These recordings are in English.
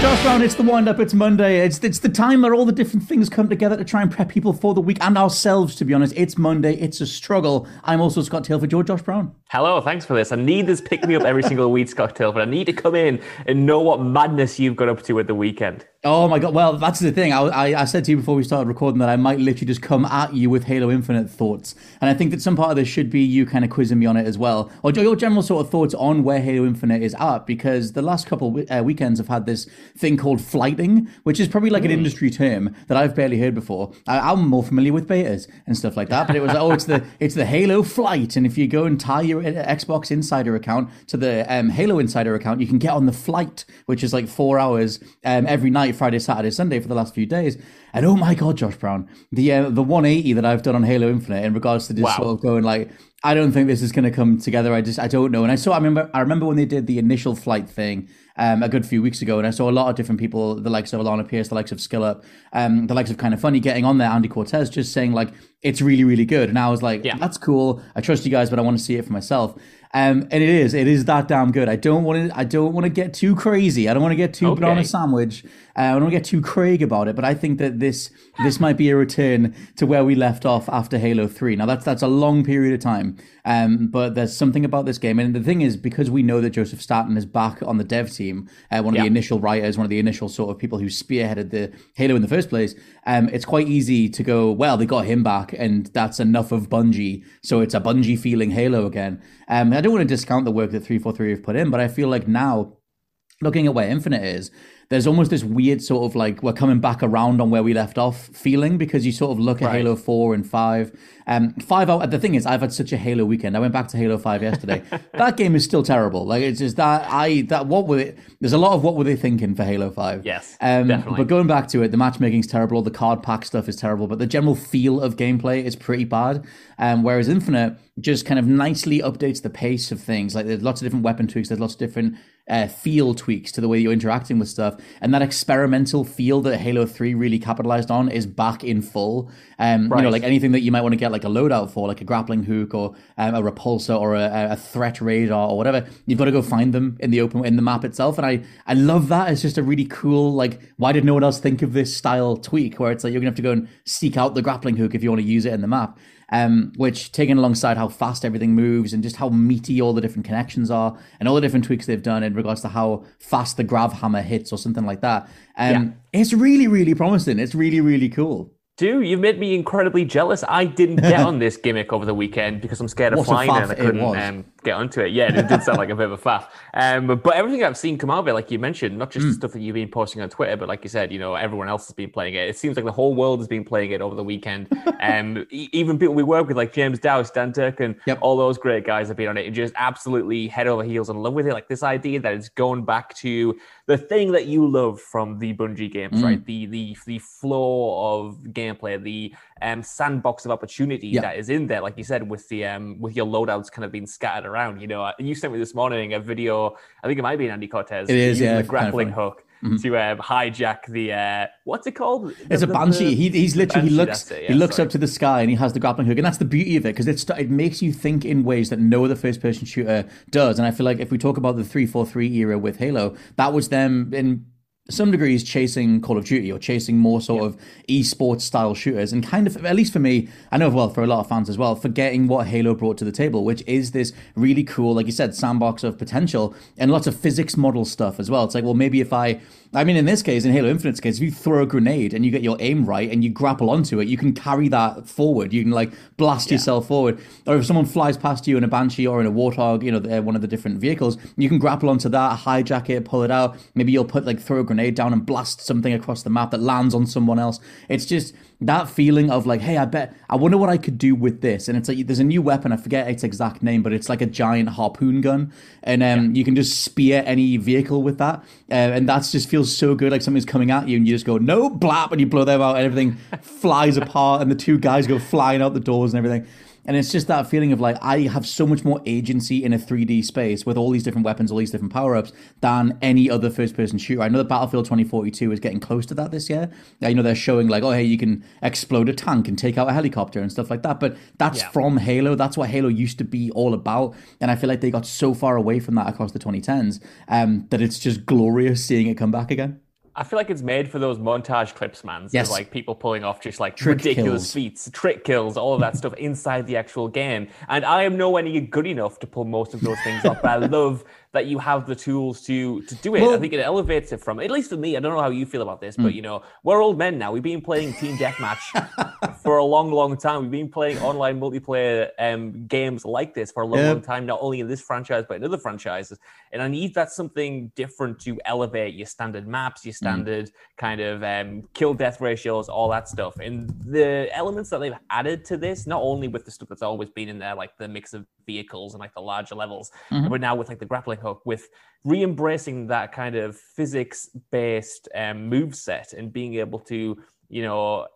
Josh Brown, it's the wind up. It's Monday. It's it's the time where all the different things come together to try and prep people for the week and ourselves. To be honest, it's Monday. It's a struggle. I'm also Scott Tailford. George Josh Brown. Hello, thanks for this. I need this pick me up every single week, Scott Tailford. I need to come in and know what madness you've got up to at the weekend. Oh my god! Well, that's the thing. I, I, I said to you before we started recording that I might literally just come at you with Halo Infinite thoughts, and I think that some part of this should be you kind of quizzing me on it as well, or your general sort of thoughts on where Halo Infinite is at. Because the last couple uh, weekends have had this thing called flighting, which is probably like an industry term that I've barely heard before. I, am more familiar with betas and stuff like that, but it was oh, it's the it's the Halo flight, and if you go and tie your uh, Xbox Insider account to the um, Halo Insider account, you can get on the flight, which is like four hours um, every night, Friday, Saturday, Sunday for the last few days. And oh my god, Josh Brown, the uh, the 180 that I've done on Halo Infinite in regards to just Wow. sort of going like, I don't think this is going to come together. I just I don't know. And I saw I remember I remember when they did the initial flight thing um, a good few weeks ago, and I saw a lot of different people, the likes of Alanah Pearce, the likes of Skillup, um, the likes of Kind of Funny, getting on there. Andy Cortez just saying like it's really really good, and I was like, Yeah. that's cool. I trust you guys, but I want to see it for myself. Um, and it is, it is that damn good. I don't want to, I don't want to get too crazy. I don't want to get too Okay. banana sandwich. Uh, I don't want to get too Craig about it. But I think that this, this might be a return to where we left off after Halo Three. Now that's that's a long period of time. Um, but there's something about this game, and the thing is, because we know that Joseph Staten is back on the dev team, uh, one of Yeah. the initial writers, one of the initial sort of people who spearheaded the Halo in the first place. Um, it's quite easy to go, well, they got him back, and that's enough of Bungie, so it's a Bungie feeling Halo again. Um, I don't want to discount the work that 343 have put in, but I feel like now, looking at where Infinite is, there's almost this weird sort of like we're coming back around on where we left off feeling because you sort of look at Right. Halo 4 and 5. Um, 5 out, the thing is, I've had such a Halo weekend. I went back to Halo 5 yesterday. that game is still terrible. Like, it's just that, I, that, what were it? There's a lot of what were they thinking for Halo 5. Yes, Um, definitely. But going back to it, the matchmaking's terrible, the card pack stuff is terrible, but the general feel of gameplay is pretty bad. Um, whereas Infinite just kind of nicely updates the pace of things. Like there's lots of different weapon tweaks, there's lots of different uh, feel tweaks to the way you're interacting with stuff, and that experimental feel that Halo Three really capitalized on is back in full. Um, You know, like anything that you might want to get like a loadout for, like a grappling hook or um, a repulsor or a, a threat radar or whatever, you've got to go find them in the open in the map itself. And I I love that. It's just a really cool like why did no one else think of this style tweak where it's like you're gonna have to go and seek out the grappling hook if you want to use it in the map. Um, which taken alongside how fast everything moves and just how meaty all the different connections are and all the different tweaks they've done in regards to how fast the grav hammer hits or something like that. Um, it's really, really promising. It's really, really cool. Do you've made me incredibly jealous. I didn't get on this gimmick over the weekend because I'm scared of What flying and I couldn't get onto it. Yeah, it did sound like a bit of a faff. Um, but everything I've seen come out of it, like you mentioned, not Hmm. just the stuff that you've been posting on Twitter, but like you said, you know, everyone else has been playing it. It seems like the whole world has been playing it over the weekend. um, even people we work with, like James Dowse, Dan Turkin, Yep. all those great guys have been on it and just absolutely head over heels in love with it. Like this idea that it's going back to the thing that you love from the Bungie games, Mm. right? The the the flow of gameplay, the um, sandbox of opportunity Yeah. that is in there, like you said, with the um, with your loadouts kind of being scattered around. You know, you sent me this morning a video. I think it might be Andy Cortez. It is, using yeah, the it's kind of grappling hook to um, hijack the uh, what's it called? It's a the- banshee. the- He, he's literally he looks it, he looks sorry. up to the sky and he has the grappling hook, and that's the beauty of it because it it makes you think in ways that no other first person shooter does. And I feel like if we talk about the three four three era with Halo, that was them in some degrees chasing Call of Duty or chasing more sort of esports style shooters and kind of at least for me, I know well for a lot of fans as well, forgetting what Halo brought to the table, which is this really cool, like you said, sandbox of potential and lots of physics model stuff as well. It's like, well, maybe if I I mean, in this case, in Halo Infinite's case, if you throw a grenade and you get your aim right and you grapple onto it, you can carry that forward. You can like blast yeah. yourself forward. Or if someone flies past you in a Banshee or in a Warthog, you know, one of the different vehicles, you can grapple onto that, hijack it, pull it out. Maybe you'll put like throw a grenade down and blast something across the map that lands on someone else. It's just that feeling of like, hey, I bet I wonder what I could do with this. And it's like there's a new weapon, I forget its exact name, but it's like a giant harpoon gun, and um, yeah. you can just spear any vehicle with that, uh, and that just feels so good. Like something's coming at you, and you just go no blap, and you blow them out, and everything flies apart, and the two guys go flying out the doors and everything. And it's just that feeling of like, I have so much more agency in a 3D space with all these different weapons, all these different power ups than any other first person shooter. I know that Battlefield 2042 is getting close to that this year. You know, they're showing like, oh, hey, you can explode a tank and take out a helicopter and stuff like that. But that's yeah. from Halo. That's what Halo used to be all about. And I feel like they got so far away from that across the 2010s um, that it's just glorious seeing it come back again. I feel like it's made for those montage clips, man. Yes. like people pulling off just like trick ridiculous kills. feats, trick kills, all of that stuff inside the actual game. And I am nowhere near good enough to pull most of those things off. But I love that you have the tools to to do it. Well, I think it elevates it from at least for me. I don't know how you feel about this, mm. but hmm. you know, we're old men now. We've been playing team deathmatch for a long, long time. We've been playing online multiplayer um, games like this for a long, yep. long time. Not only in this franchise but in other franchises. And I need that something different to elevate your standard maps, your hmm. standard mm. kind of um, kill death ratios, all that stuff. And the elements that they've added to this, not only with the stuff that's always been in there, like the mix of vehicles and like the larger levels, mm-hmm. but now with like the grappling hook, with re-embracing that kind of physics-based um, move set and being able to, you know,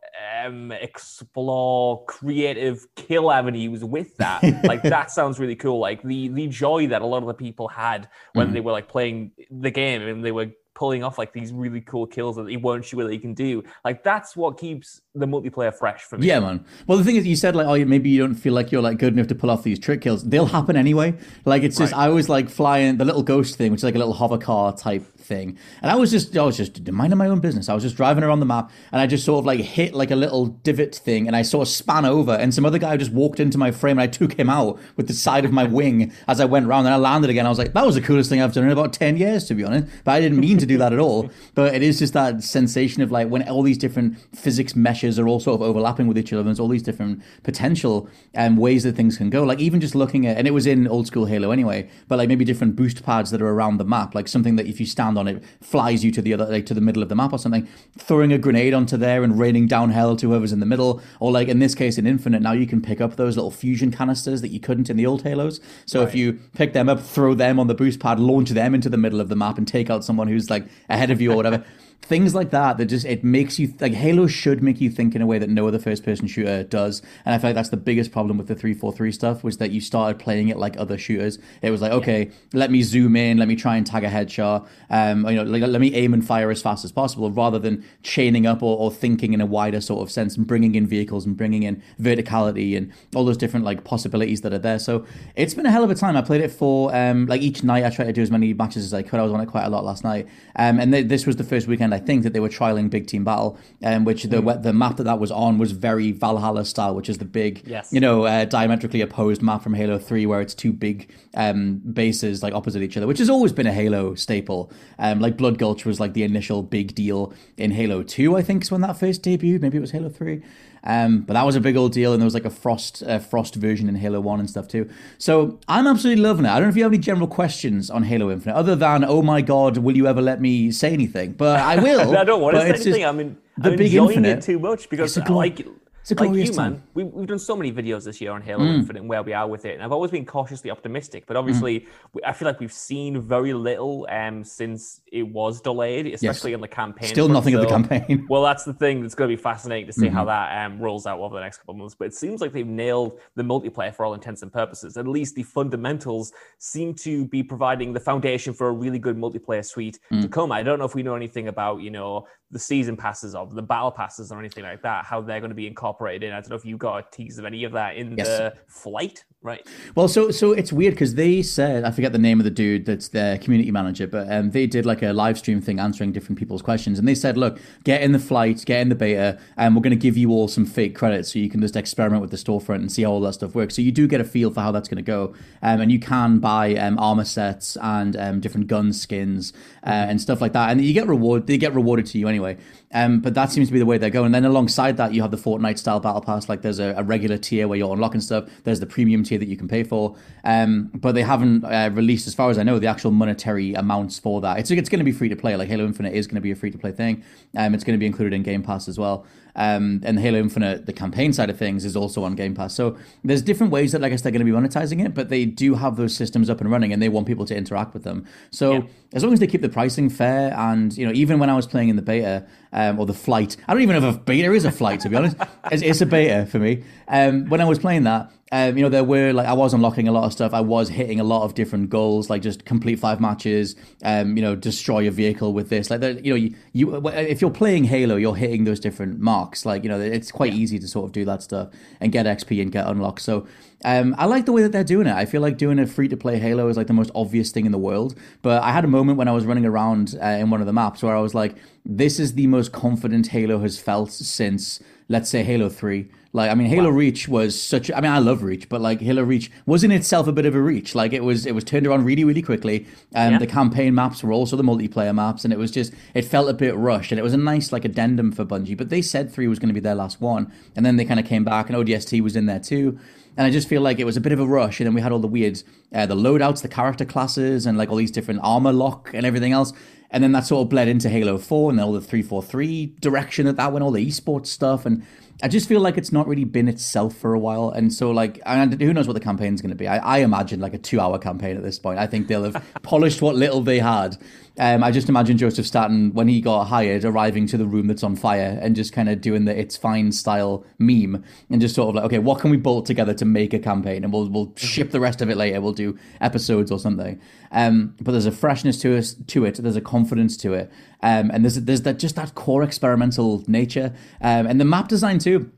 um, explore creative kill avenues with that. like that sounds really cool. Like the the joy that a lot of the people had when mm-hmm. they were like playing the game and they were pulling off like these really cool kills that he won't sure that he can do. Like that's what keeps the multiplayer fresh for me. Yeah, man. Well, the thing is, you said like, oh, maybe you don't feel like you're like good enough to pull off these trick kills. They'll happen anyway. Like it's just right. I was like flying the little ghost thing, which is like a little hover car type thing. And I was just, I was just minding my own business. I was just driving around the map and I just sort of like hit like a little divot thing and I sort of span over and some other guy just walked into my frame and I took him out with the side of my wing as I went around and I landed again. I was like, that was the coolest thing I've done in about 10 years, to be honest. But I didn't mean to do that at all. But it is just that sensation of like when all these different physics meshes are all sort of overlapping with each other, there's all these different potential um, ways that things can go. Like even just looking at, and it was in old school Halo anyway, but like maybe different boost pads that are around the map, like something that if you stand on it flies flies you to the other like to the middle of the map or something throwing a grenade onto there and raining down hell to whoever's in the middle or like in this case in infinite now you can pick up those little fusion canisters that you couldn't in the old halos so right. if you pick them up throw them on the boost pad launch them into the middle of the map and take out someone who's like ahead of you or whatever things like that that just it makes you like Halo should make you think in a way that no other first person shooter does. And I feel like that's the biggest problem with the 343 stuff was that you started playing it like other shooters. It was like okay let me zoom in let me try and tag a headshot um you know like, let me aim and fire as fast as possible rather than chaining up or, or thinking in a wider sort of sense and bringing in vehicles and bringing in verticality and all those different like possibilities that are there. So it's been a hell of a time. I played it for um like each night I tried to do as many matches as I could. I was on it quite a lot last night. Um and th- this was the first weekend I think that they were trialing Big Team Battle, um, which the mm. the map that that was on was very Valhalla style, which is the big, yes. you know, uh, diametrically opposed map from Halo Three, where it's two big um, bases like opposite each other, which has always been a Halo staple. Um, like Blood Gulch was like the initial big deal in Halo Two, I think, is when that first debuted. Maybe it was Halo Three. Um, but that was a big old deal, and there was like a frost uh, frost version in Halo One and stuff too. So I'm absolutely loving it. I don't know if you have any general questions on Halo Infinite, other than oh my god, will you ever let me say anything? But I will. I don't want to say anything. I mean, the I'm big enjoying Infinite, it too much because I like it's a like you, time. man. We, we've done so many videos this year on Halo mm. Infinite and where we are with it, and I've always been cautiously optimistic. But obviously, mm. we, I feel like we've seen very little um, since it was delayed, especially yes. on the campaign. Still front. nothing so, of the campaign. well, that's the thing that's going to be fascinating to see mm-hmm. how that um, rolls out over the next couple of months. But it seems like they've nailed the multiplayer for all intents and purposes. At least the fundamentals seem to be providing the foundation for a really good multiplayer suite mm. to come. I don't know if we know anything about you know the season passes of the battle passes or anything like that, how they're going to be incorporated in. I don't know if you got a tease of any of that in yes. the flight, right? Well, so so it's weird because they said I forget the name of the dude that's their community manager, but um, they did like a live stream thing answering different people's questions, and they said, look, get in the flight, get in the beta, and we're going to give you all some fake credits so you can just experiment with the storefront and see how all that stuff works. So you do get a feel for how that's going to go, um, and you can buy um, armor sets and um, different gun skins uh, and stuff like that, and you get reward. They get rewarded to you anyway anyway, um, but that seems to be the way they're going. And then alongside that, you have the Fortnite style battle pass. Like there's a, a regular tier where you're unlocking stuff. There's the premium tier that you can pay for. Um, but they haven't uh, released, as far as I know, the actual monetary amounts for that. It's it's going to be free to play. Like Halo Infinite is going to be a free to play thing. Um, it's going to be included in Game Pass as well. Um, and Halo Infinite, the campaign side of things, is also on Game Pass. So there's different ways that I guess they're going to be monetizing it, but they do have those systems up and running, and they want people to interact with them. So yeah. as long as they keep the pricing fair, and you know, even when I was playing in the beta um, or the flight, I don't even know if a beta is a flight to be honest. It's, it's, a beta for me. Um, when I was playing that, um, you know, there were like I was unlocking a lot of stuff. I was hitting a lot of different goals, like just complete five matches. Um, you know, destroy a vehicle with this. Like, you know, you, you if you're playing Halo, you're hitting those different marks. Like, you know, it's quite easy to sort of do that stuff and get XP and get unlocked. So, um, I like the way that they're doing it. I feel like doing a free to play Halo is like the most obvious thing in the world. But I had a moment when I was running around uh, in one of the maps where I was like, this is the most confident Halo has felt since, let's say, Halo Three like, I mean, Halo wow. Reach was such. I mean, I love Reach, but like Halo Reach was in itself a bit of a reach. Like, it was it was turned around really, really quickly. And yeah. the campaign maps were also the multiplayer maps, and it was just it felt a bit rushed, and it was a nice like addendum for Bungie. But they said three was going to be their last one, and then they kind of came back, and ODST was in there too. And I just feel like it was a bit of a rush, and then we had all the weird, uh, the loadouts, the character classes, and like all these different armor lock and everything else. And then that sort of bled into Halo 4 and all the 343 direction that that went, all the esports stuff. And I just feel like it's not really been itself for a while, and so like, and who knows what the campaign's going to be? I, I imagine like a two-hour campaign at this point. I think they'll have polished what little they had, um, I just imagine Joseph Staten when he got hired, arriving to the room that's on fire and just kind of doing the "it's fine" style meme, and just sort of like, okay, what can we bolt together to make a campaign, and we'll we'll ship the rest of it later. We'll do episodes or something. Um, but there's a freshness to us to it. There's a confidence to it, um, and there's there's that just that core experimental nature, um, and the map design too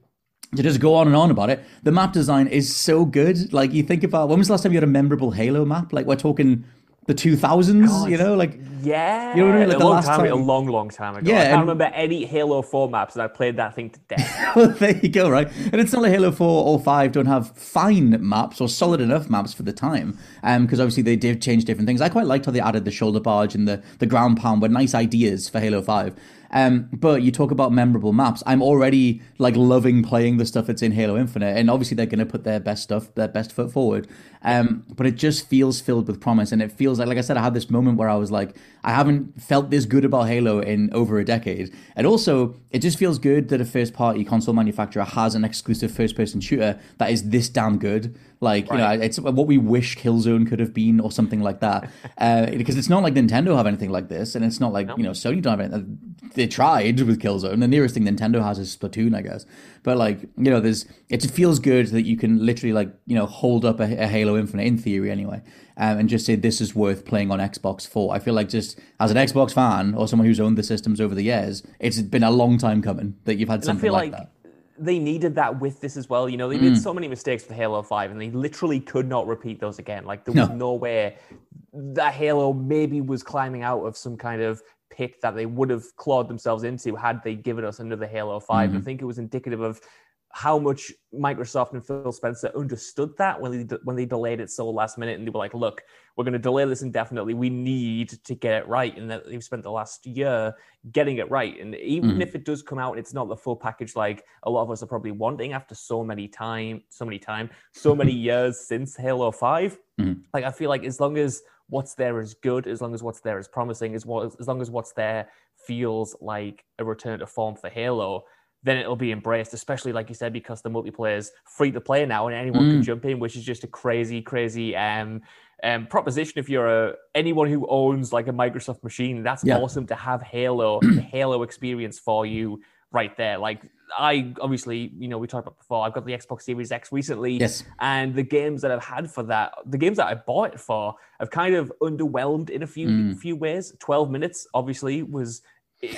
to just go on and on about it, the map design is so good. Like you think about when was the last time you had a memorable Halo map? Like we're talking the 2000s, God. you know, like yeah, you know what I mean? Like a the long last time, time, a long, long time ago. Yeah, I can't and, remember any Halo 4 maps, and I played that thing to death. well, there you go, right? And it's not like Halo 4 or 5 don't have fine maps or solid enough maps for the time, because um, obviously they did change different things. I quite liked how they added the shoulder barge and the the ground pound were nice ideas for Halo 5. Um, but you talk about memorable maps. I'm already like loving playing the stuff that's in Halo Infinite, and obviously they're going to put their best stuff, their best foot forward. Um, but it just feels filled with promise, and it feels like, like I said, I had this moment where I was like, I haven't felt this good about Halo in over a decade, and also it just feels good that a first party console manufacturer has an exclusive first person shooter that is this damn good. Like right. you know, it's what we wish Killzone could have been, or something like that. uh, because it's not like Nintendo have anything like this, and it's not like no. you know Sony don't have anything. They tried with Killzone. The nearest thing Nintendo has is Splatoon, I guess. But like you know, there's it feels good that you can literally like you know hold up a, a Halo Infinite in theory anyway, um, and just say this is worth playing on Xbox Four. I feel like just as an Xbox fan or someone who's owned the systems over the years, it's been a long time coming that you've had and something like, like that they needed that with this as well. You know, they made mm. so many mistakes with Halo 5 and they literally could not repeat those again. Like there was no, no way that Halo maybe was climbing out of some kind of pit that they would have clawed themselves into had they given us another Halo 5. Mm-hmm. I think it was indicative of how much Microsoft and Phil Spencer understood that when they when they delayed it so last minute and they were like, "Look, we're going to delay this indefinitely. We need to get it right." And that they've spent the last year getting it right. And even mm-hmm. if it does come out, it's not the full package like a lot of us are probably wanting after so many time, so many time, so many years since Halo 5 mm-hmm. Like I feel like as long as what's there is good, as long as what's there is promising, as well as long as what's there feels like a return to form for Halo then it'll be embraced, especially like you said, because the multiplayer is free to play now and anyone mm. can jump in, which is just a crazy, crazy um, um, proposition. If you're a anyone who owns like a Microsoft machine, that's yeah. awesome to have Halo, the Halo experience for you right there. Like I obviously, you know, we talked about before. I've got the Xbox Series X recently, yes, and the games that I've had for that, the games that I bought it for, have kind of underwhelmed in a few mm. few ways. Twelve minutes obviously was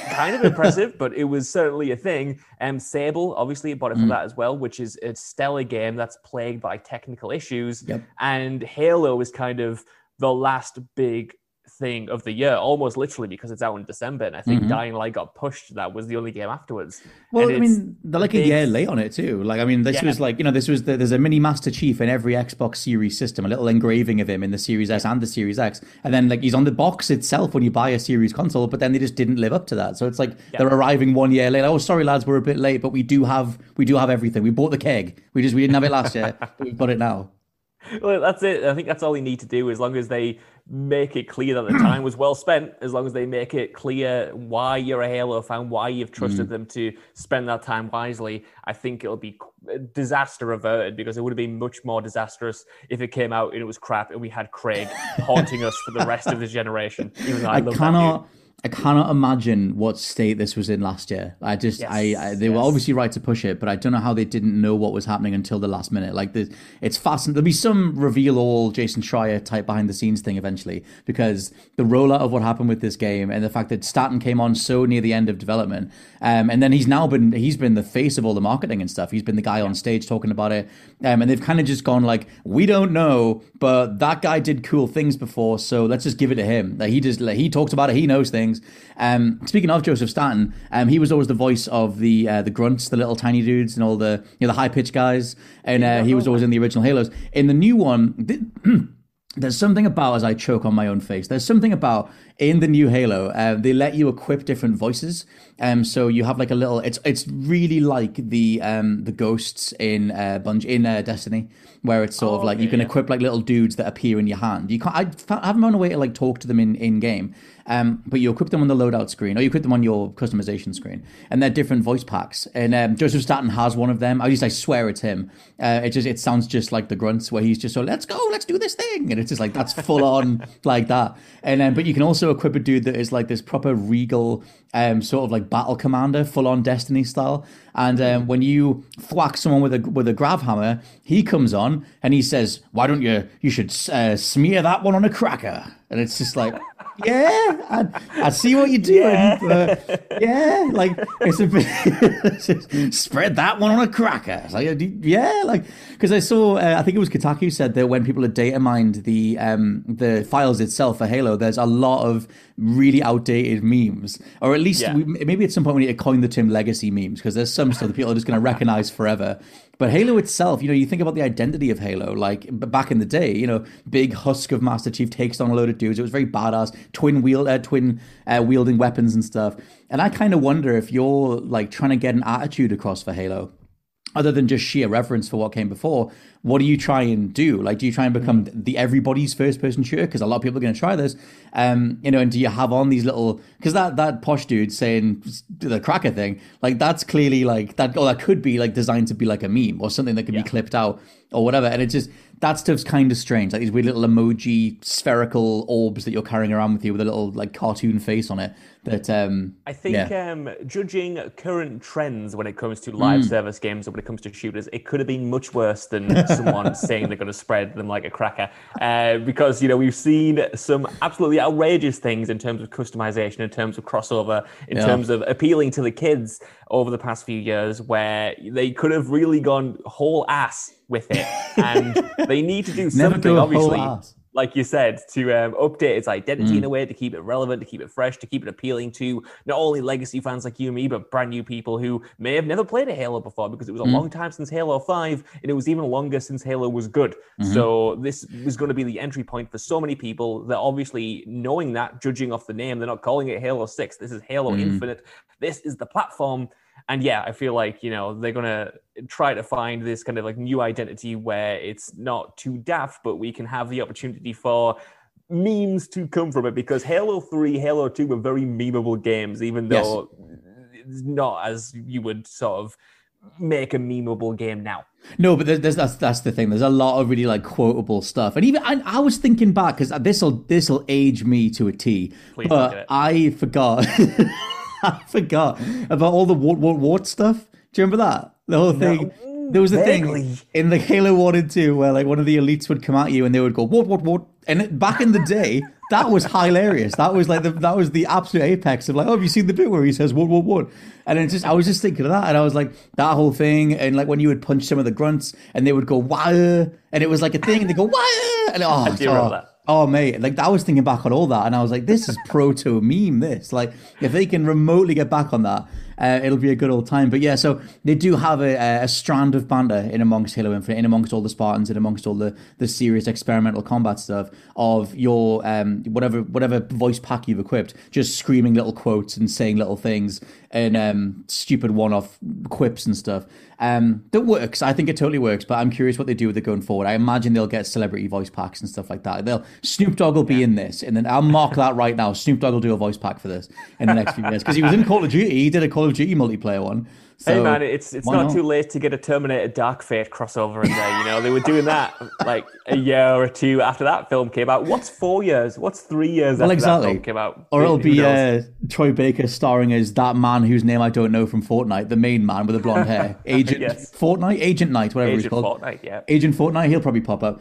kind of impressive, but it was certainly a thing. Um, Sable obviously bought it for mm. that as well, which is a stellar game that's plagued by technical issues. Yep. And Halo is kind of the last big thing of the year, almost literally because it's out in December. And I think mm-hmm. Dying Light got pushed. That was the only game afterwards. Well, I mean, they're like a year late on it too. Like, I mean, this yeah. was like, you know, this was the, there's a mini Master Chief in every Xbox Series system, a little engraving of him in the Series S and the Series X. And then like he's on the box itself when you buy a Series console, but then they just didn't live up to that. So it's like yeah. they're arriving one year late. Oh, sorry lads, we're a bit late, but we do have we do have everything. We bought the keg. We just we didn't have it last year, but we've got it now. Well, that's it. I think that's all you need to do as long as they make it clear that the time was well spent, as long as they make it clear why you're a Halo fan, why you've trusted mm. them to spend that time wisely. I think it'll be disaster averted because it would have been much more disastrous if it came out and it was crap and we had Craig haunting us for the rest of the generation. Even though I, I cannot. I cannot imagine what state this was in last year. I just, yes, I, I, they yes. were obviously right to push it, but I don't know how they didn't know what was happening until the last minute. Like, the, it's fascinating. There'll be some reveal all Jason Schreier type behind the scenes thing eventually, because the rollout of what happened with this game and the fact that Staten came on so near the end of development, um, and then he's now been, he's been the face of all the marketing and stuff. He's been the guy on stage talking about it, um, and they've kind of just gone like, we don't know, but that guy did cool things before, so let's just give it to him. Like, he just, like, he talks about it, he knows things. Um, speaking of Joseph Staten, um, he was always the voice of the uh, the grunts, the little tiny dudes, and all the you know the high pitched guys, and uh, he was always in the original Halos. In the new one. Th- there's something about as I choke on my own face. There's something about in the new Halo, uh, they let you equip different voices. Um, so you have like a little. It's it's really like the um the ghosts in uh Bungie in uh, Destiny, where it's sort oh, of like okay, you can yeah. equip like little dudes that appear in your hand. You can't. I, I haven't found a way to like talk to them in in game. Um, but you equip them on the loadout screen, or you equip them on your customization screen, and they're different voice packs. And um, Joseph Staten has one of them. At least I swear it's him. Uh, it just it sounds just like the grunts, where he's just so let's go, let's do this thing, and it's just like that's full on like that. And um, but you can also equip a dude that is like this proper regal, um, sort of like battle commander, full on Destiny style. And um, when you thwack someone with a with a grav hammer, he comes on and he says, "Why don't you? You should uh, smear that one on a cracker." And it's just like yeah, I, I see what you're doing. Yeah, yeah like it's a bit spread that one on a cracker. It's like, yeah, like because I saw, uh, I think it was Kotaku said that when people had data mined the um, the files itself for Halo, there's a lot of really outdated memes, or at least yeah. we, maybe at some point we need to coin the term legacy memes because there's some stuff that people are just going to recognize forever. But Halo itself, you know, you think about the identity of Halo, like back in the day, you know, big husk of Master Chief takes on a load of dudes. It was very badass, twin wheel, uh, twin uh, wielding weapons and stuff. And I kind of wonder if you're like trying to get an attitude across for Halo, other than just sheer reverence for what came before, what do you try and do? Like, do you try and become mm. the everybody's first person shooter? Because a lot of people are going to try this. Um, you know, and do you have on these little? Because that that posh dude saying the cracker thing, like that's clearly like that. Or that could be like designed to be like a meme or something that could yeah. be clipped out or whatever. And it just that stuff's kind of strange. Like these weird little emoji spherical orbs that you're carrying around with you with a little like cartoon face on it. That um, I think yeah. um, judging current trends when it comes to live mm. service games or when it comes to shooters, it could have been much worse than someone saying they're going to spread them like a cracker. Uh, because you know we've seen some absolutely outrageous things in terms of customization, in terms of crossover, in yeah. terms of appealing to the kids over the past few years, where they could have really gone whole ass with it, and they need to do something. obviously, like you said, to um, update its identity mm. in a way to keep it relevant, to keep it fresh, to keep it appealing to not only legacy fans like you and me, but brand new people who may have never played a Halo before because it was a mm. long time since Halo 5 and it was even longer since Halo was good. Mm-hmm. So this was going to be the entry point for so many people that obviously knowing that, judging off the name, they're not calling it Halo 6. This is Halo mm. Infinite. This is the platform and yeah, I feel like you know they're gonna try to find this kind of like new identity where it's not too daft, but we can have the opportunity for memes to come from it because Halo 3, Halo 2 were very memeable games, even though yes. it's not as you would sort of make a memeable game now. No, but there's, that's that's the thing. There's a lot of really like quotable stuff, and even I, I was thinking back because this will this will age me to a T. Please but I forgot. I forgot about all the wart, wart, wart stuff. Do you remember that? The whole thing. No there was a thing in the Halo One and Two where like one of the elites would come at you and they would go what what what, and back in the day that was hilarious. That was like the, that was the absolute apex of like, oh, have you seen the bit where he says what what what? And it's just I was just thinking of that, and I was like that whole thing, and like when you would punch some of the grunts, and they would go wow, and it was like a thing, and they go wow, and oh, I do oh, that. Oh mate, like I was thinking back on all that, and I was like, this is proto meme. This like if they can remotely get back on that, uh, it'll be a good old time. But yeah, so they do have a, a strand of banter in amongst Halo Infinite, in amongst all the Spartans, and amongst all the, the serious experimental combat stuff of your um, whatever whatever voice pack you've equipped, just screaming little quotes and saying little things and um, stupid one-off quips and stuff. Um, that works. I think it totally works. But I'm curious what they do with it going forward. I imagine they'll get celebrity voice packs and stuff like that. They'll Snoop Dogg will be yeah. in this, and then I'll mark that right now. Snoop Dogg will do a voice pack for this in the next few years because he was in Call of Duty. He did a Call of Duty multiplayer one. So, hey man, it's it's not, not, too late to get a Terminator Dark Fate crossover in there. You know, they were doing that like a year or two after that film came out. What's four years? What's three years well, after exactly. that film came out? Or it'll be uh, Troy Baker starring as that man whose name I don't know from Fortnite, the main man with the blonde hair, Agent yes. Fortnite, Agent Knight, whatever Agent he's called. Fortnite, yeah. Agent Fortnite. He'll probably pop up.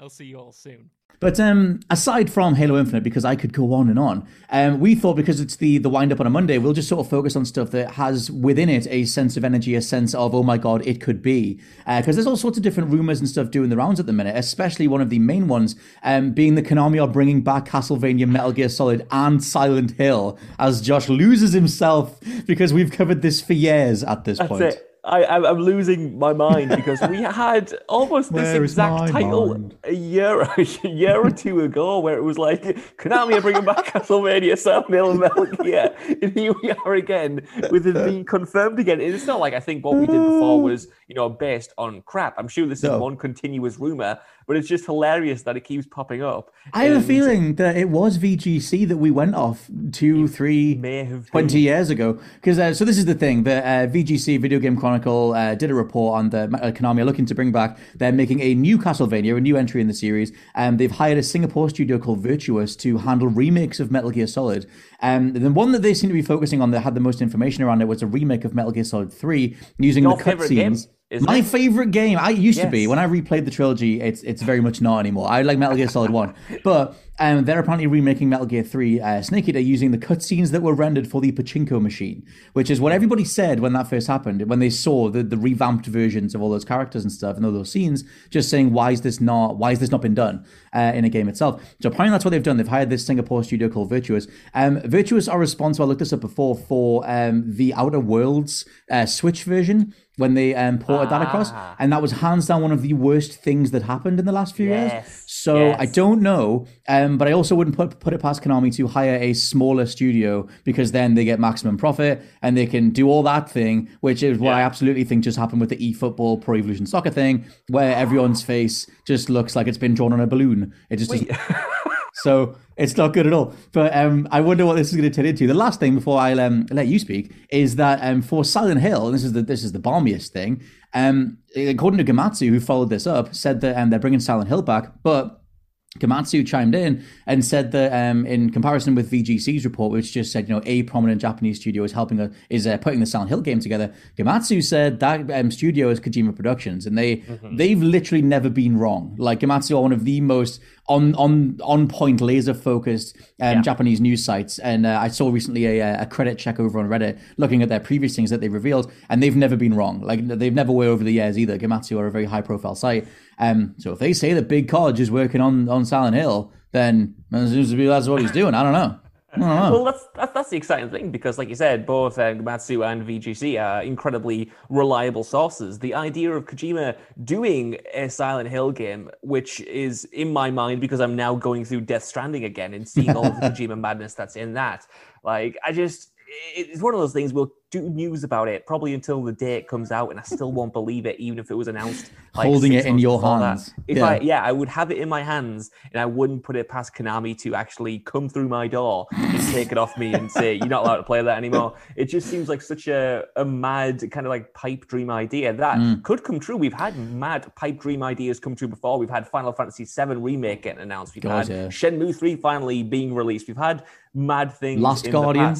I'll see you all soon. But um, aside from Halo Infinite, because I could go on and on, um, we thought because it's the the wind up on a Monday, we'll just sort of focus on stuff that has within it a sense of energy, a sense of oh my god, it could be. Because uh, there's all sorts of different rumors and stuff doing the rounds at the minute. Especially one of the main ones um, being the Konami are bringing back Castlevania, Metal Gear Solid, and Silent Hill as Josh loses himself because we've covered this for years at this That's point. It. I, I'm losing my mind because we had almost this exact title mind? a year a year or two ago, where it was like Konami are bringing back Castlevania, Silent Hill, and Metal Gear, and here we are again with it being confirmed again. It's not like I think what we did before was you know based on crap. I'm sure this is no. one continuous rumor, but it's just hilarious that it keeps popping up. I have and... a feeling that it was VGC that we went off two, three, may have 20 been. years ago. Because uh, so this is the thing: the uh, VGC Video Game Chronicle uh, did a report on the uh, Konami looking to bring back. They're making a new Castlevania, a new entry in the series, and they've hired a Singapore studio called Virtuos to handle remakes of Metal Gear Solid. Um, the one that they seem to be focusing on that had the most information around it was a remake of Metal Gear Solid 3 using Your the cutscenes. My it? favorite game. I used yes. to be when I replayed the trilogy. It's it's very much not anymore. I like Metal Gear Solid One, but um, they're apparently remaking Metal Gear 3 uh, Snake Eater using the cutscenes that were rendered for the Pachinko machine, which is what everybody said when that first happened, when they saw the, the revamped versions of all those characters and stuff and all those scenes, just saying, why is this not, why has this not been done uh, in a game itself? So apparently that's what they've done. They've hired this Singapore studio called Virtuos. Um, Virtuos are responsible, I looked this up before, for um, the Outer Worlds uh, Switch version when they um, ported ah. that across, ah. and that was hands down one of the worst things that happened in the last few yes. years. So yes. I don't know, um, but I also wouldn't put put it past Konami to hire a smaller studio because then they get maximum profit and they can do all that thing, which is what yeah. I absolutely think just happened with the eFootball Pro Evolution Soccer thing, where everyone's face just looks like it's been drawn on a balloon. It just doesn't. so it's not good at all. But um, I wonder what this is going to turn into. The last thing before I um, let you speak is that um, for Silent Hill, and this is the this is the balmiest thing. Um, according to Gematsu, who followed this up, said that um, they're bringing Silent Hill back, but Gematsu chimed in and said that um, in comparison with VGC's report, which just said you know a prominent Japanese studio is helping a, is uh, putting the Silent Hill game together, Gematsu said that um, studio is Kojima Productions, and they mm-hmm. they've literally never been wrong. Like Gematsu are one of the most on on on point, laser focused um, yeah. Japanese news sites, and uh, I saw recently a, a credit check over on Reddit looking at their previous things that they revealed, and they've never been wrong. Like they've never way over the years either. Gematsu are a very high profile site. Um, so if they say that Big college is working on, on Silent Hill, then seems to be that's what he's doing. I don't know. Well, that's, that's, that's the exciting thing because, like you said, both uh, Matsu and VGC are incredibly reliable sources. The idea of Kojima doing a Silent Hill game, which is in my mind because I'm now going through Death Stranding again and seeing all of the Kojima madness that's in that. Like, I just it's one of those things we'll do news about it probably until the day it comes out, and I still won't believe it, even if it was announced. Like, Holding it in your hands. That. If yeah. I, yeah, I would have it in my hands, and I wouldn't put it past Konami to actually come through my door and take it off me and say you're not allowed to play that anymore. It just seems like such a, a mad kind of like pipe dream idea that mm. could come true. We've had mad pipe dream ideas come true before. We've had Final Fantasy VII remake getting announced. We've God, had yeah. Shenmue 3 finally being released. We've had mad things. Last Guardian.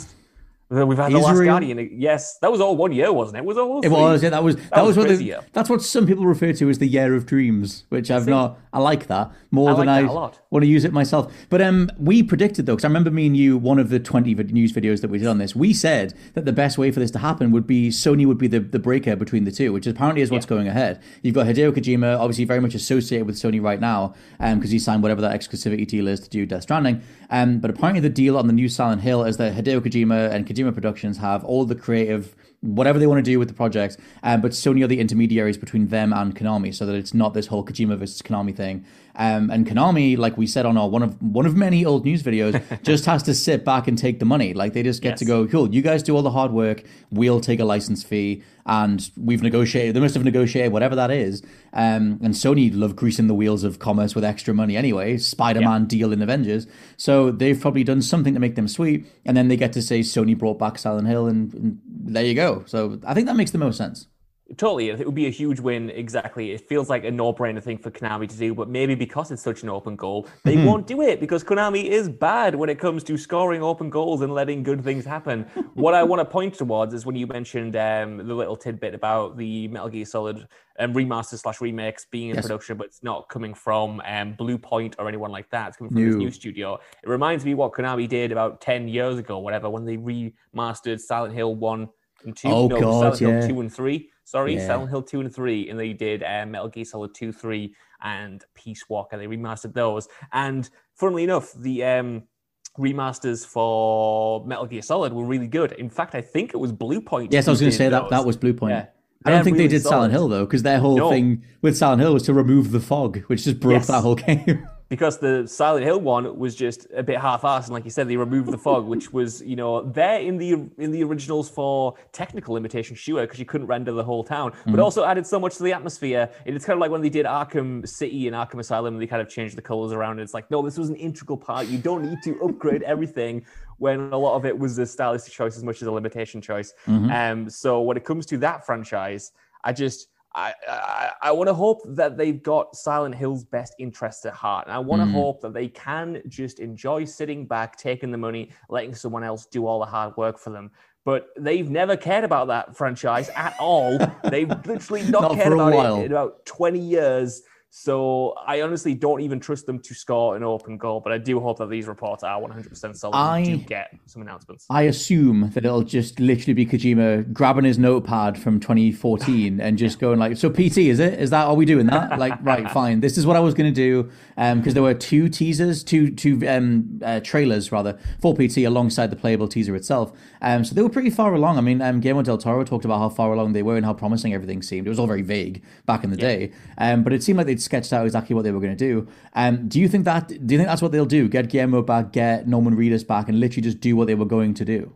We've had Israel. the Last Guardian. Yes, that was all one year, wasn't it? it was all. It was. Yeah, that was. That, that was, was what. The, that's what some people refer to as the year of dreams, which I've See? not. I like that more I than I want to use it myself. But um, we predicted though, because I remember me and you, one of the twenty news videos that we did on this, we said that the best way for this to happen would be Sony would be the, the breaker between the two, which apparently is what's yeah. going ahead. You've got Hideo Kojima, obviously very much associated with Sony right now, um, because he signed whatever that exclusivity deal is to do Death Stranding. Um, but apparently the deal on the new Silent Hill is that Hideo Kojima and Kojima Productions have have all the creative whatever they want to do with the project. Um, but Sony are the intermediaries between them and Konami, so that it's not this whole Kojima versus Konami thing. Um, and Konami, like we said on our one of one of many old news videos, just has to sit back and take the money. Like they just get yes. to go, cool. You guys do all the hard work. We'll take a license fee, and we've negotiated. They must have negotiated whatever that is. Um, and Sony love greasing the wheels of commerce with extra money anyway. Spider-Man deal in Avengers, so they've probably done something to make them sweet. And then they get to say Sony brought back Silent Hill, and, and there you go. So I think that makes the most sense. Totally, it would be a huge win. Exactly, it feels like a no-brainer thing for Konami to do, but maybe because it's such an open goal, they mm-hmm. won't do it because Konami is bad when it comes to scoring open goals and letting good things happen. what I want to point towards is when you mentioned um, the little tidbit about the Metal Gear Solid um, remaster slash remakes being in yes. production, but it's not coming from um, Bluepoint or anyone like that. It's coming from new. this new studio. It reminds me what Konami did about ten years ago, whatever, when they remastered Silent Hill One and Two. Oh no, God, Silent yeah. Hill Two and Three Sorry, yeah. Silent Hill 2 and 3, and they did um, Metal Gear Solid 2, 3, and Peace Walker. They remastered those. And funnily enough, the um, remasters for Metal Gear Solid were really good. In fact, I think it was Blue Point. Yes, I was going to say those. that that was Bluepoint. Yeah. I don't think really they did solid. Silent Hill though, because their whole no. thing with Silent Hill was to remove the fog, which just broke yes. that whole game. Because the Silent Hill one was just a bit half-assed, and like you said, they removed the fog, which was you know there in the in the originals for technical limitation, sure, because you couldn't render the whole town, mm-hmm. but also added so much to the atmosphere. And it's kind of like when they did Arkham City and Arkham Asylum, and they kind of changed the colors around. It's like no, this was an integral part. You don't need to upgrade everything when a lot of it was a stylistic choice as much as a limitation choice. Mm-hmm. Um, so when it comes to that franchise, I just I, I, I want to hope that they've got Silent Hill's best interests at heart. And I want to mm. hope that they can just enjoy sitting back, taking the money, letting someone else do all the hard work for them. But they've never cared about that franchise at all. they've literally not, not cared about it in about 20 years. So I honestly don't even trust them to score an open goal, but I do hope that these reports are 100% solid I, do get some announcements. I assume that it'll just literally be Kojima grabbing his notepad from 2014 and just going like, so PT, is it? Is that, are we doing that? like, right, fine. This is what I was going to do. Because um, there were two teasers, two, two um, uh, trailers rather, for PT alongside the playable teaser itself. Um, so they were pretty far along. I mean, um, Guillermo del Toro talked about how far along they were and how promising everything seemed. It was all very vague back in the yeah. day. Um, but it seemed like they sketched out exactly what they were going to do. Um, do you think that? Do you think that's what they'll do? Get Guillermo back, get Norman Reedus back, and literally just do what they were going to do.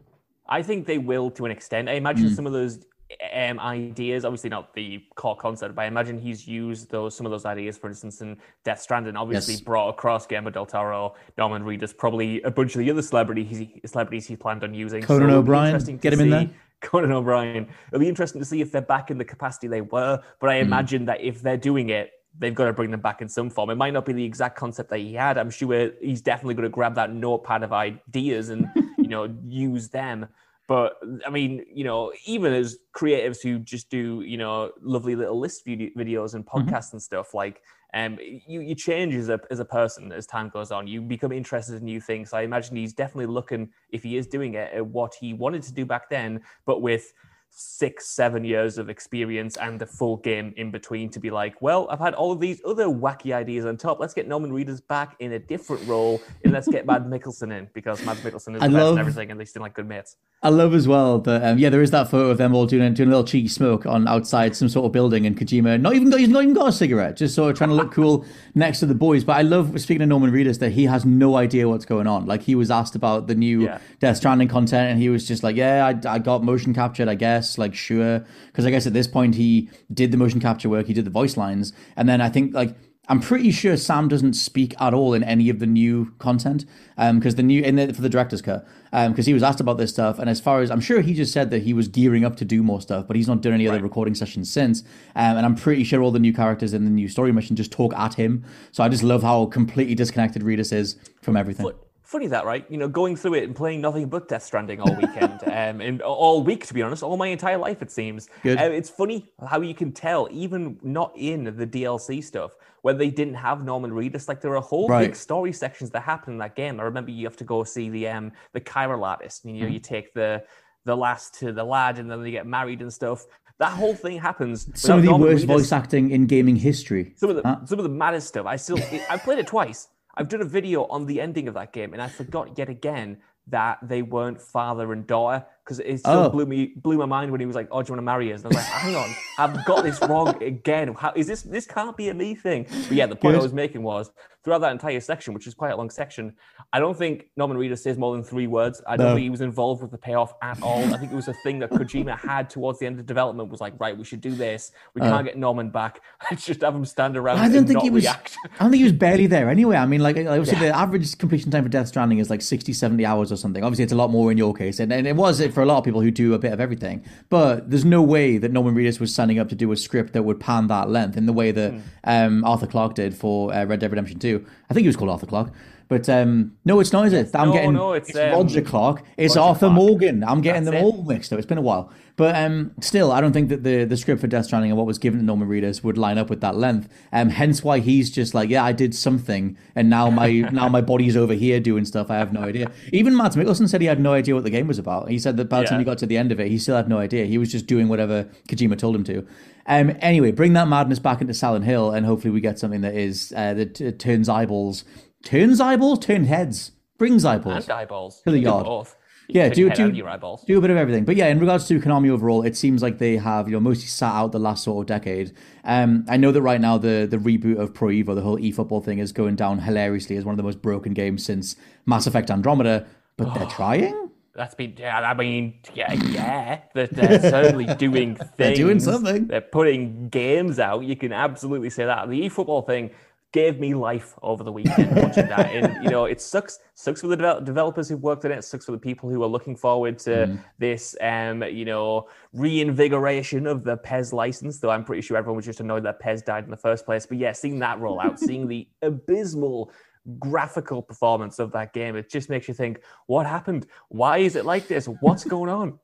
I think they will to an extent. I imagine mm. some of those um, ideas, obviously not the core concept, but I imagine he's used those some of those ideas, for instance, in Death Stranding. Obviously, yes. brought across Guillermo del Toro, Norman Reedus, probably a bunch of the other celebrities he, celebrities he planned on using. Conan so O'Brien, get him see. in there. Conan O'Brien. It'll be interesting to see if they're back in the capacity they were, but I mm. imagine that if they're doing it, they've got to bring them back in some form. It might not be the exact concept that he had. I'm sure he's definitely going to grab that notepad of ideas and you know use them. But I mean, you know, even as creatives who just do you know lovely little list videos and mm-hmm. podcasts mm-hmm. and stuff, like um, you you change as a as a person as time goes on. You become interested in new things. So I imagine he's definitely looking, if he is doing it, at what he wanted to do back then, but with six, seven years of experience and the full game in between to be like, well, I've had all of these other wacky ideas on top. Let's get Norman Reedus back in a different role and let's get Mads Mikkelsen in because Mads Mikkelsen is the I best love, and everything and they seem like good mates. I love as well that, um, yeah, there is that photo of them all doing, doing a little cheeky smoke on outside some sort of building and Kojima not even he's not even got a cigarette, just sort of trying to look cool next to the boys. But I love, speaking of Norman Reedus, that he has no idea what's going on. Like he was asked about the new yeah. Death Stranding content and he was just like, yeah, I, I got motion captured, I guess, like sure. Because I guess at this point he did the motion capture work, he did the voice lines, and then I think like I'm pretty sure Sam doesn't speak at all in any of the new content because um, the new in the, for the director's cut because um, he was asked about this stuff and as far as I'm sure he just said that he was gearing up to do more stuff but he's not done any right. other recording sessions since um, and I'm pretty sure all the new characters in the new story mission just talk at him. So I just love how completely disconnected Reedus is from everything funny that, right? You know, going through it and playing nothing but Death Stranding all weekend, um, and all week, to be honest, all my entire life, it seems. Uh, it's funny how you can tell, even not in the DLC stuff, where they didn't have Norman Reedus. Like there are whole right. big story sections that happen in that game. I remember you have to go see the um the chiral artist. And, you know, mm. you take the the last to the lad, and then they get married and stuff. That whole thing happens. Some of the Norman worst Reedus. voice acting in gaming history. Some of the huh? some of the maddest stuff. I still I played it twice. I've done a video on the ending of that game, and I forgot yet again that they weren't father and daughter because it still oh. blew me blew my mind when he was like, "Oh, do you want to marry us?" And I was like, "Hang on, I've got this wrong again. How is this? This can't be a me thing." But yeah, the point Good. I was making was throughout that entire section, which is quite a long section, I don't think Norman Reedus says more than three words. I don't no. think he was involved with the payoff at all. I think it was a thing that Kojima had towards the end of development. Was like, right, we should do this. We uh, can't get Norman back. Let's just have him stand around. I don't think he was. React. I don't think he was barely there anyway. I mean, like obviously yeah. the average completion time for Death Stranding is like 60, 70 hours or something. Obviously, it's a lot more in your case, and, and it was it for a lot of people who do a bit of everything. But there's no way that Norman Reedus was signing up to do a script that would pan that length in the way that mm. um, Arthur Clarke did for uh, Red Dead Redemption 2. I think he was called Arthur Clark. But um, no, it's not, is it? I'm no, getting no, it's, it's um, Roger Clark. It's Roger Arthur Clark. Morgan. I'm getting That's them it. all mixed up. It's been a while. But um, still, I don't think that the, the script for Death Stranding and what was given to Norman Reedus would line up with that length. Um, hence why he's just like, yeah, I did something, and now my now my body's over here doing stuff. I have no idea. Even Mads Mikkelsen said he had no idea what the game was about. He said that by the yeah. time he got to the end of it, he still had no idea. He was just doing whatever Kojima told him to. Um, anyway, bring that madness back into Silent Hill, and hopefully we get something that is uh, that t- turns eyeballs, turns eyeballs, turns heads, brings eyeballs, and eyeballs to the yard. yeah, do do, your eyeballs. do a bit of everything. But yeah, in regards to Konami overall, it seems like they have you know mostly sat out the last sort of decade. Um, I know that right now the the reboot of Pro Evo, the whole eFootball thing, is going down hilariously as one of the most broken games since Mass Effect Andromeda. But they're trying. That's been, yeah, I mean, yeah, yeah. They're, they're certainly doing things. They're doing something. They're putting games out. You can absolutely say that. The eFootball thing gave me life over the weekend watching that. And you know, it sucks sucks for the de- developers who've worked on it. it. Sucks for the people who are looking forward to mm. this, um, you know, reinvigoration of the PES license. Though I'm pretty sure everyone was just annoyed that PES died in the first place. But yeah, seeing that roll out, seeing the abysmal graphical performance of that game, it just makes you think, what happened? Why is it like this? What's going on?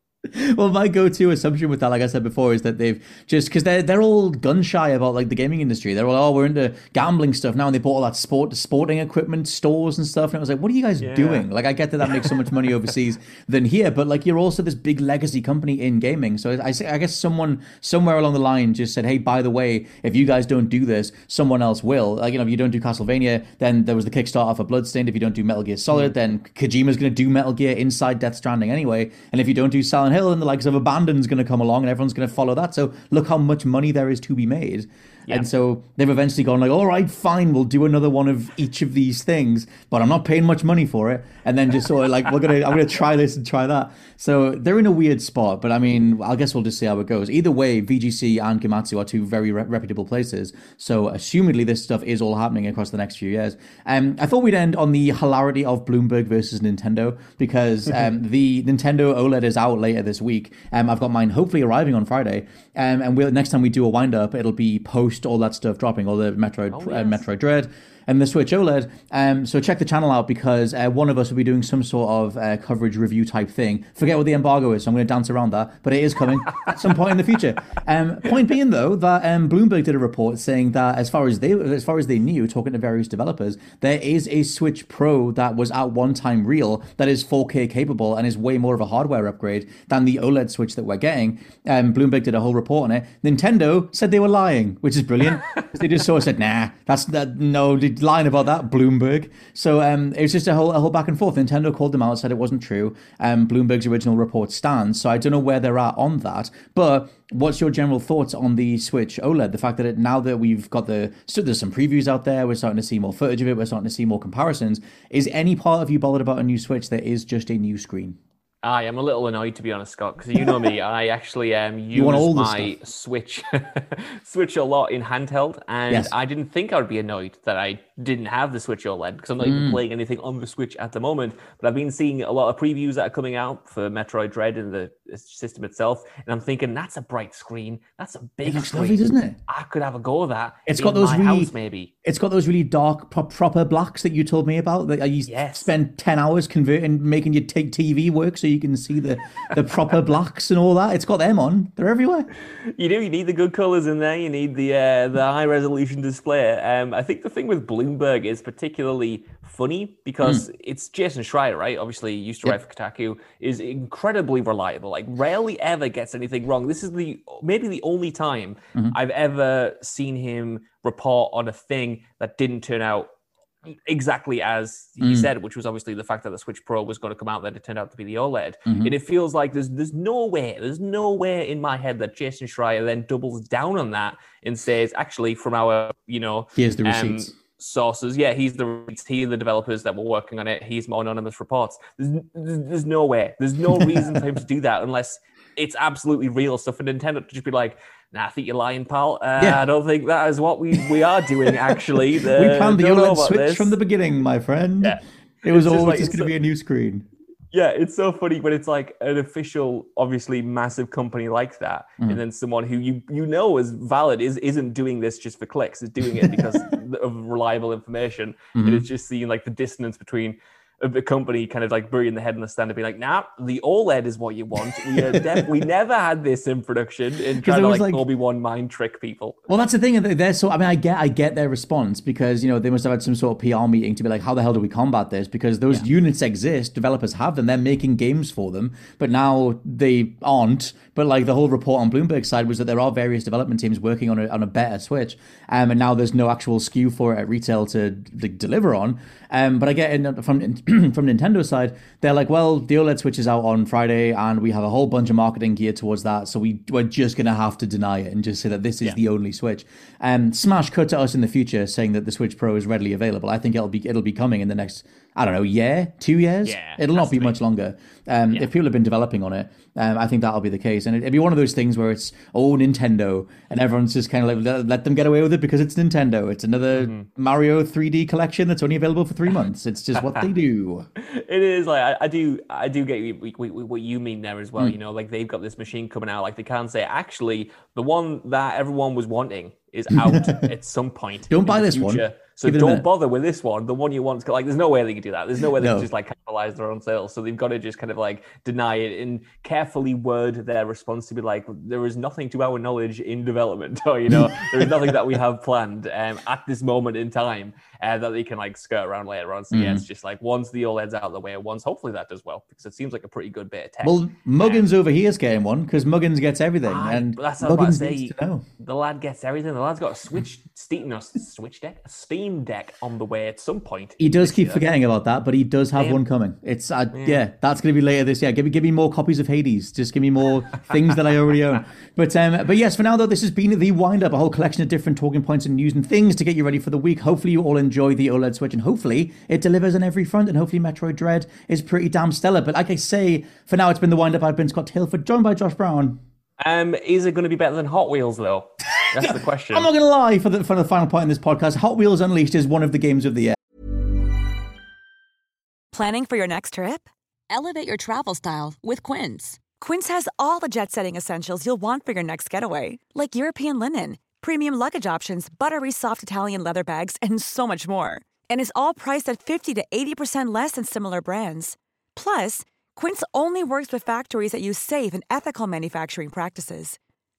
Well, my go-to assumption with that, like I said before, is that they've just because they're they're all gun shy about like the gaming industry. They're all oh we're into gambling stuff now, and they bought all that sport sporting equipment stores and stuff. And I was like, what are you guys yeah. doing? Like, I get that that makes so much money overseas than here, but like you're also this big legacy company in gaming. So I, I guess someone somewhere along the line just said, hey, by the way, if you guys don't do this, someone else will. Like you know, if you don't do Castlevania, then there was the Kickstarter for Bloodstained. If you don't do Metal Gear Solid, mm. then Kojima's going to do Metal Gear inside Death Stranding anyway. And if you don't do Silent Hill and the likes of Abandon's going to come along and everyone's going to follow that. So look how much money there is to be made. Yeah. And so they've eventually gone like, all right, fine, we'll do another one of each of these things, but I'm not paying much money for it. And then just sort of like, we're gonna, I'm gonna try this and try that. So they're in a weird spot, but I mean, I guess we'll just see how it goes. Either way, VGC and Gematsu are two very re- reputable places. So assumedly this stuff is all happening across the next few years. Um, I thought we'd end on the hilarity of Bloomberg versus Nintendo because um, the Nintendo OLED is out later this week. Um, I've got mine hopefully arriving on Friday. Um, and we'll, next time we do a wind up, it'll be post all that stuff dropping, all the Metroid, oh, yes. uh, Metroid Dread, and the Switch OLED. Um, so check the channel out because uh, one of us will be doing some sort of uh, coverage review type thing. Forget what the embargo is, so I'm going to dance around that, but it is coming at some point in the future. Um, point being though that um, Bloomberg did a report saying that as far as they as far as they knew, talking to various developers, there is a Switch Pro that was at one time real that is 4K capable and is way more of a hardware upgrade than the OLED Switch that we're getting. Um, Bloomberg did a whole report on it. Nintendo said they were lying, which is brilliant. they just sort of said, "Nah, that's that, no." Line about that, Bloomberg. So um, it was just a whole, a whole back and forth. Nintendo called them out, said it wasn't true. Um, Bloomberg's original report stands. So I don't know where they're at on that. But what's your general thoughts on the Switch OLED? The fact that it, now that we've got the, so there's some previews out there, we're starting to see more footage of it, we're starting to see more comparisons. Is any part of you bothered about a new Switch that is just a new screen? I am a little annoyed to be honest, Scott, because you know me. I actually um, use my stuff. Switch Switch a lot in handheld, and yes. I didn't think I would be annoyed that I didn't have the Switch OLED because I'm not mm. even playing anything on the Switch at the moment. But I've been seeing a lot of previews that are coming out for Metroid Dread and the system itself, and I'm thinking that's a bright screen, that's a big it screen, lovely, doesn't it? I could have a go of that. It's got those really, house, maybe. It's got those really dark, pro- proper blacks that you told me about. That you yes. spend ten hours converting, making your take TV work so you can see the the proper blacks and all that. It's got them on. They're everywhere. You do. You need the good colors in there. You need the uh, the high resolution display. Um, I think the thing with Bloomberg is particularly funny because mm. it's Jason Schreier, right? Obviously, used to yep. write for Kotaku, is incredibly reliable. Like, rarely ever gets anything wrong. This is the maybe the only time mm-hmm. I've ever seen him report on a thing that didn't turn out exactly as he mm. said, which was obviously the fact that the Switch Pro was going to come out, that it turned out to be the OLED. Mm-hmm. And it feels like there's there's no way, there's no way in my head that Jason Schreier then doubles down on that and says, actually, from our, you know, here's the um, receipts. Um, sources. Yeah, he's the he the developers that were working on it. He's more anonymous reports. There's, there's no way. There's no reason for him to do that unless it's absolutely real stuff for Nintendo to just be like, nah, I think you're lying, pal. Uh, yeah. I don't think that is what we, we are doing, actually. The, we planned the OLED Switch this. from the beginning, my friend. Yeah. It was it's always just, like, just going to be a new screen. Yeah, it's so funny when it's like an official, obviously massive company like that, mm. and then someone who you you know is valid is isn't doing this just for clicks, is doing it because of reliable information, mm-hmm. and it's just seeing like the dissonance between a company kind of like burying the head in the sand and being like, nah, the OLED is what you want. We, def- we never had this in production and trying to like, like Obi Wan mind trick people. Well, that's the thing. They're so. I mean, I get, I get their response because you know they must have had some sort of PR meeting to be like, how the hell do we combat this? Because those yeah. units exist, developers have them, they're making games for them, but now they aren't. But like the whole report on Bloomberg side was that there are various development teams working on a on a better Switch, um, and now there's no actual SKU for it at retail to, to deliver on. Um, but I get from from Nintendo's side, they're like, well, the OLED Switch is out on Friday, and we have a whole bunch of marketing geared towards that, so we we're just gonna have to deny it and just say that this is yeah. the only Switch. And um, Smash cut to us in the future saying that the Switch Pro is readily available. I think it'll be it'll be coming in the next I don't know, year, two years. Yeah, it'll not be, be, much longer. Um, yeah. If people have been developing on it, um, I think that'll be the case. And it'd be one of those things where it's oh Nintendo, and everyone's just kind of like let, let them get away with it because it's Nintendo. It's another mm-hmm. Mario 3D collection that's only available for three months. It's just what they do. It is like I, I do I do get what you mean there as well. Mm. You know, like they've got this machine coming out. Like they can't say actually the one that everyone was wanting is out at some point. Don't buy this future. one. So don't bother with this one. The one you want, like, there's no way they can do that. There's no way they no. can just like capitalize their own sales. So they've got to just kind of like deny it and carefully word their response to be like, there is nothing to our knowledge in development, or you know, there is nothing that we have planned um, at this moment in time uh, that they can like skirt around later on. So mm-hmm. yeah, it's just like once the OLED's out of the way, once hopefully that does well because it seems like a pretty good bit of tech. Well, Muggins um, over here is getting one because Muggins gets everything, ah, and that's Muggins I say. The lad gets everything. The lad's got a Switch, Steam, no, Switch deck, a Steam deck on the way at some point. He does keep year. forgetting about that, but he does have one coming. It's uh, yeah. yeah. that's going to be later this year. Give me give me more copies of Hades. Just give me more things that I already own. But um, but yes, for now though, this has been the wind up, a whole collection of different talking points and news and things to get you ready for the week. Hopefully you all enjoy the OLED Switch, and hopefully it delivers on every front, and hopefully Metroid Dread is pretty damn stellar. But like I say, for now it's been the wind up. I've been Scott Tailford, joined by Josh Brown. Um, is it going to be better than Hot Wheels though? That's the question. I'm not going to lie. For the for the final point in this podcast, Hot Wheels Unleashed is one of the games of the year. Planning for your next trip? Elevate your travel style with Quince. Quince has all the jet-setting essentials you'll want for your next getaway, like European linen, premium luggage options, buttery soft Italian leather bags, and so much more. And is all priced at 50 to 80% less than similar brands. Plus, Quince only works with factories that use safe and ethical manufacturing practices.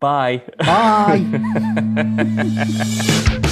Bye. Bye.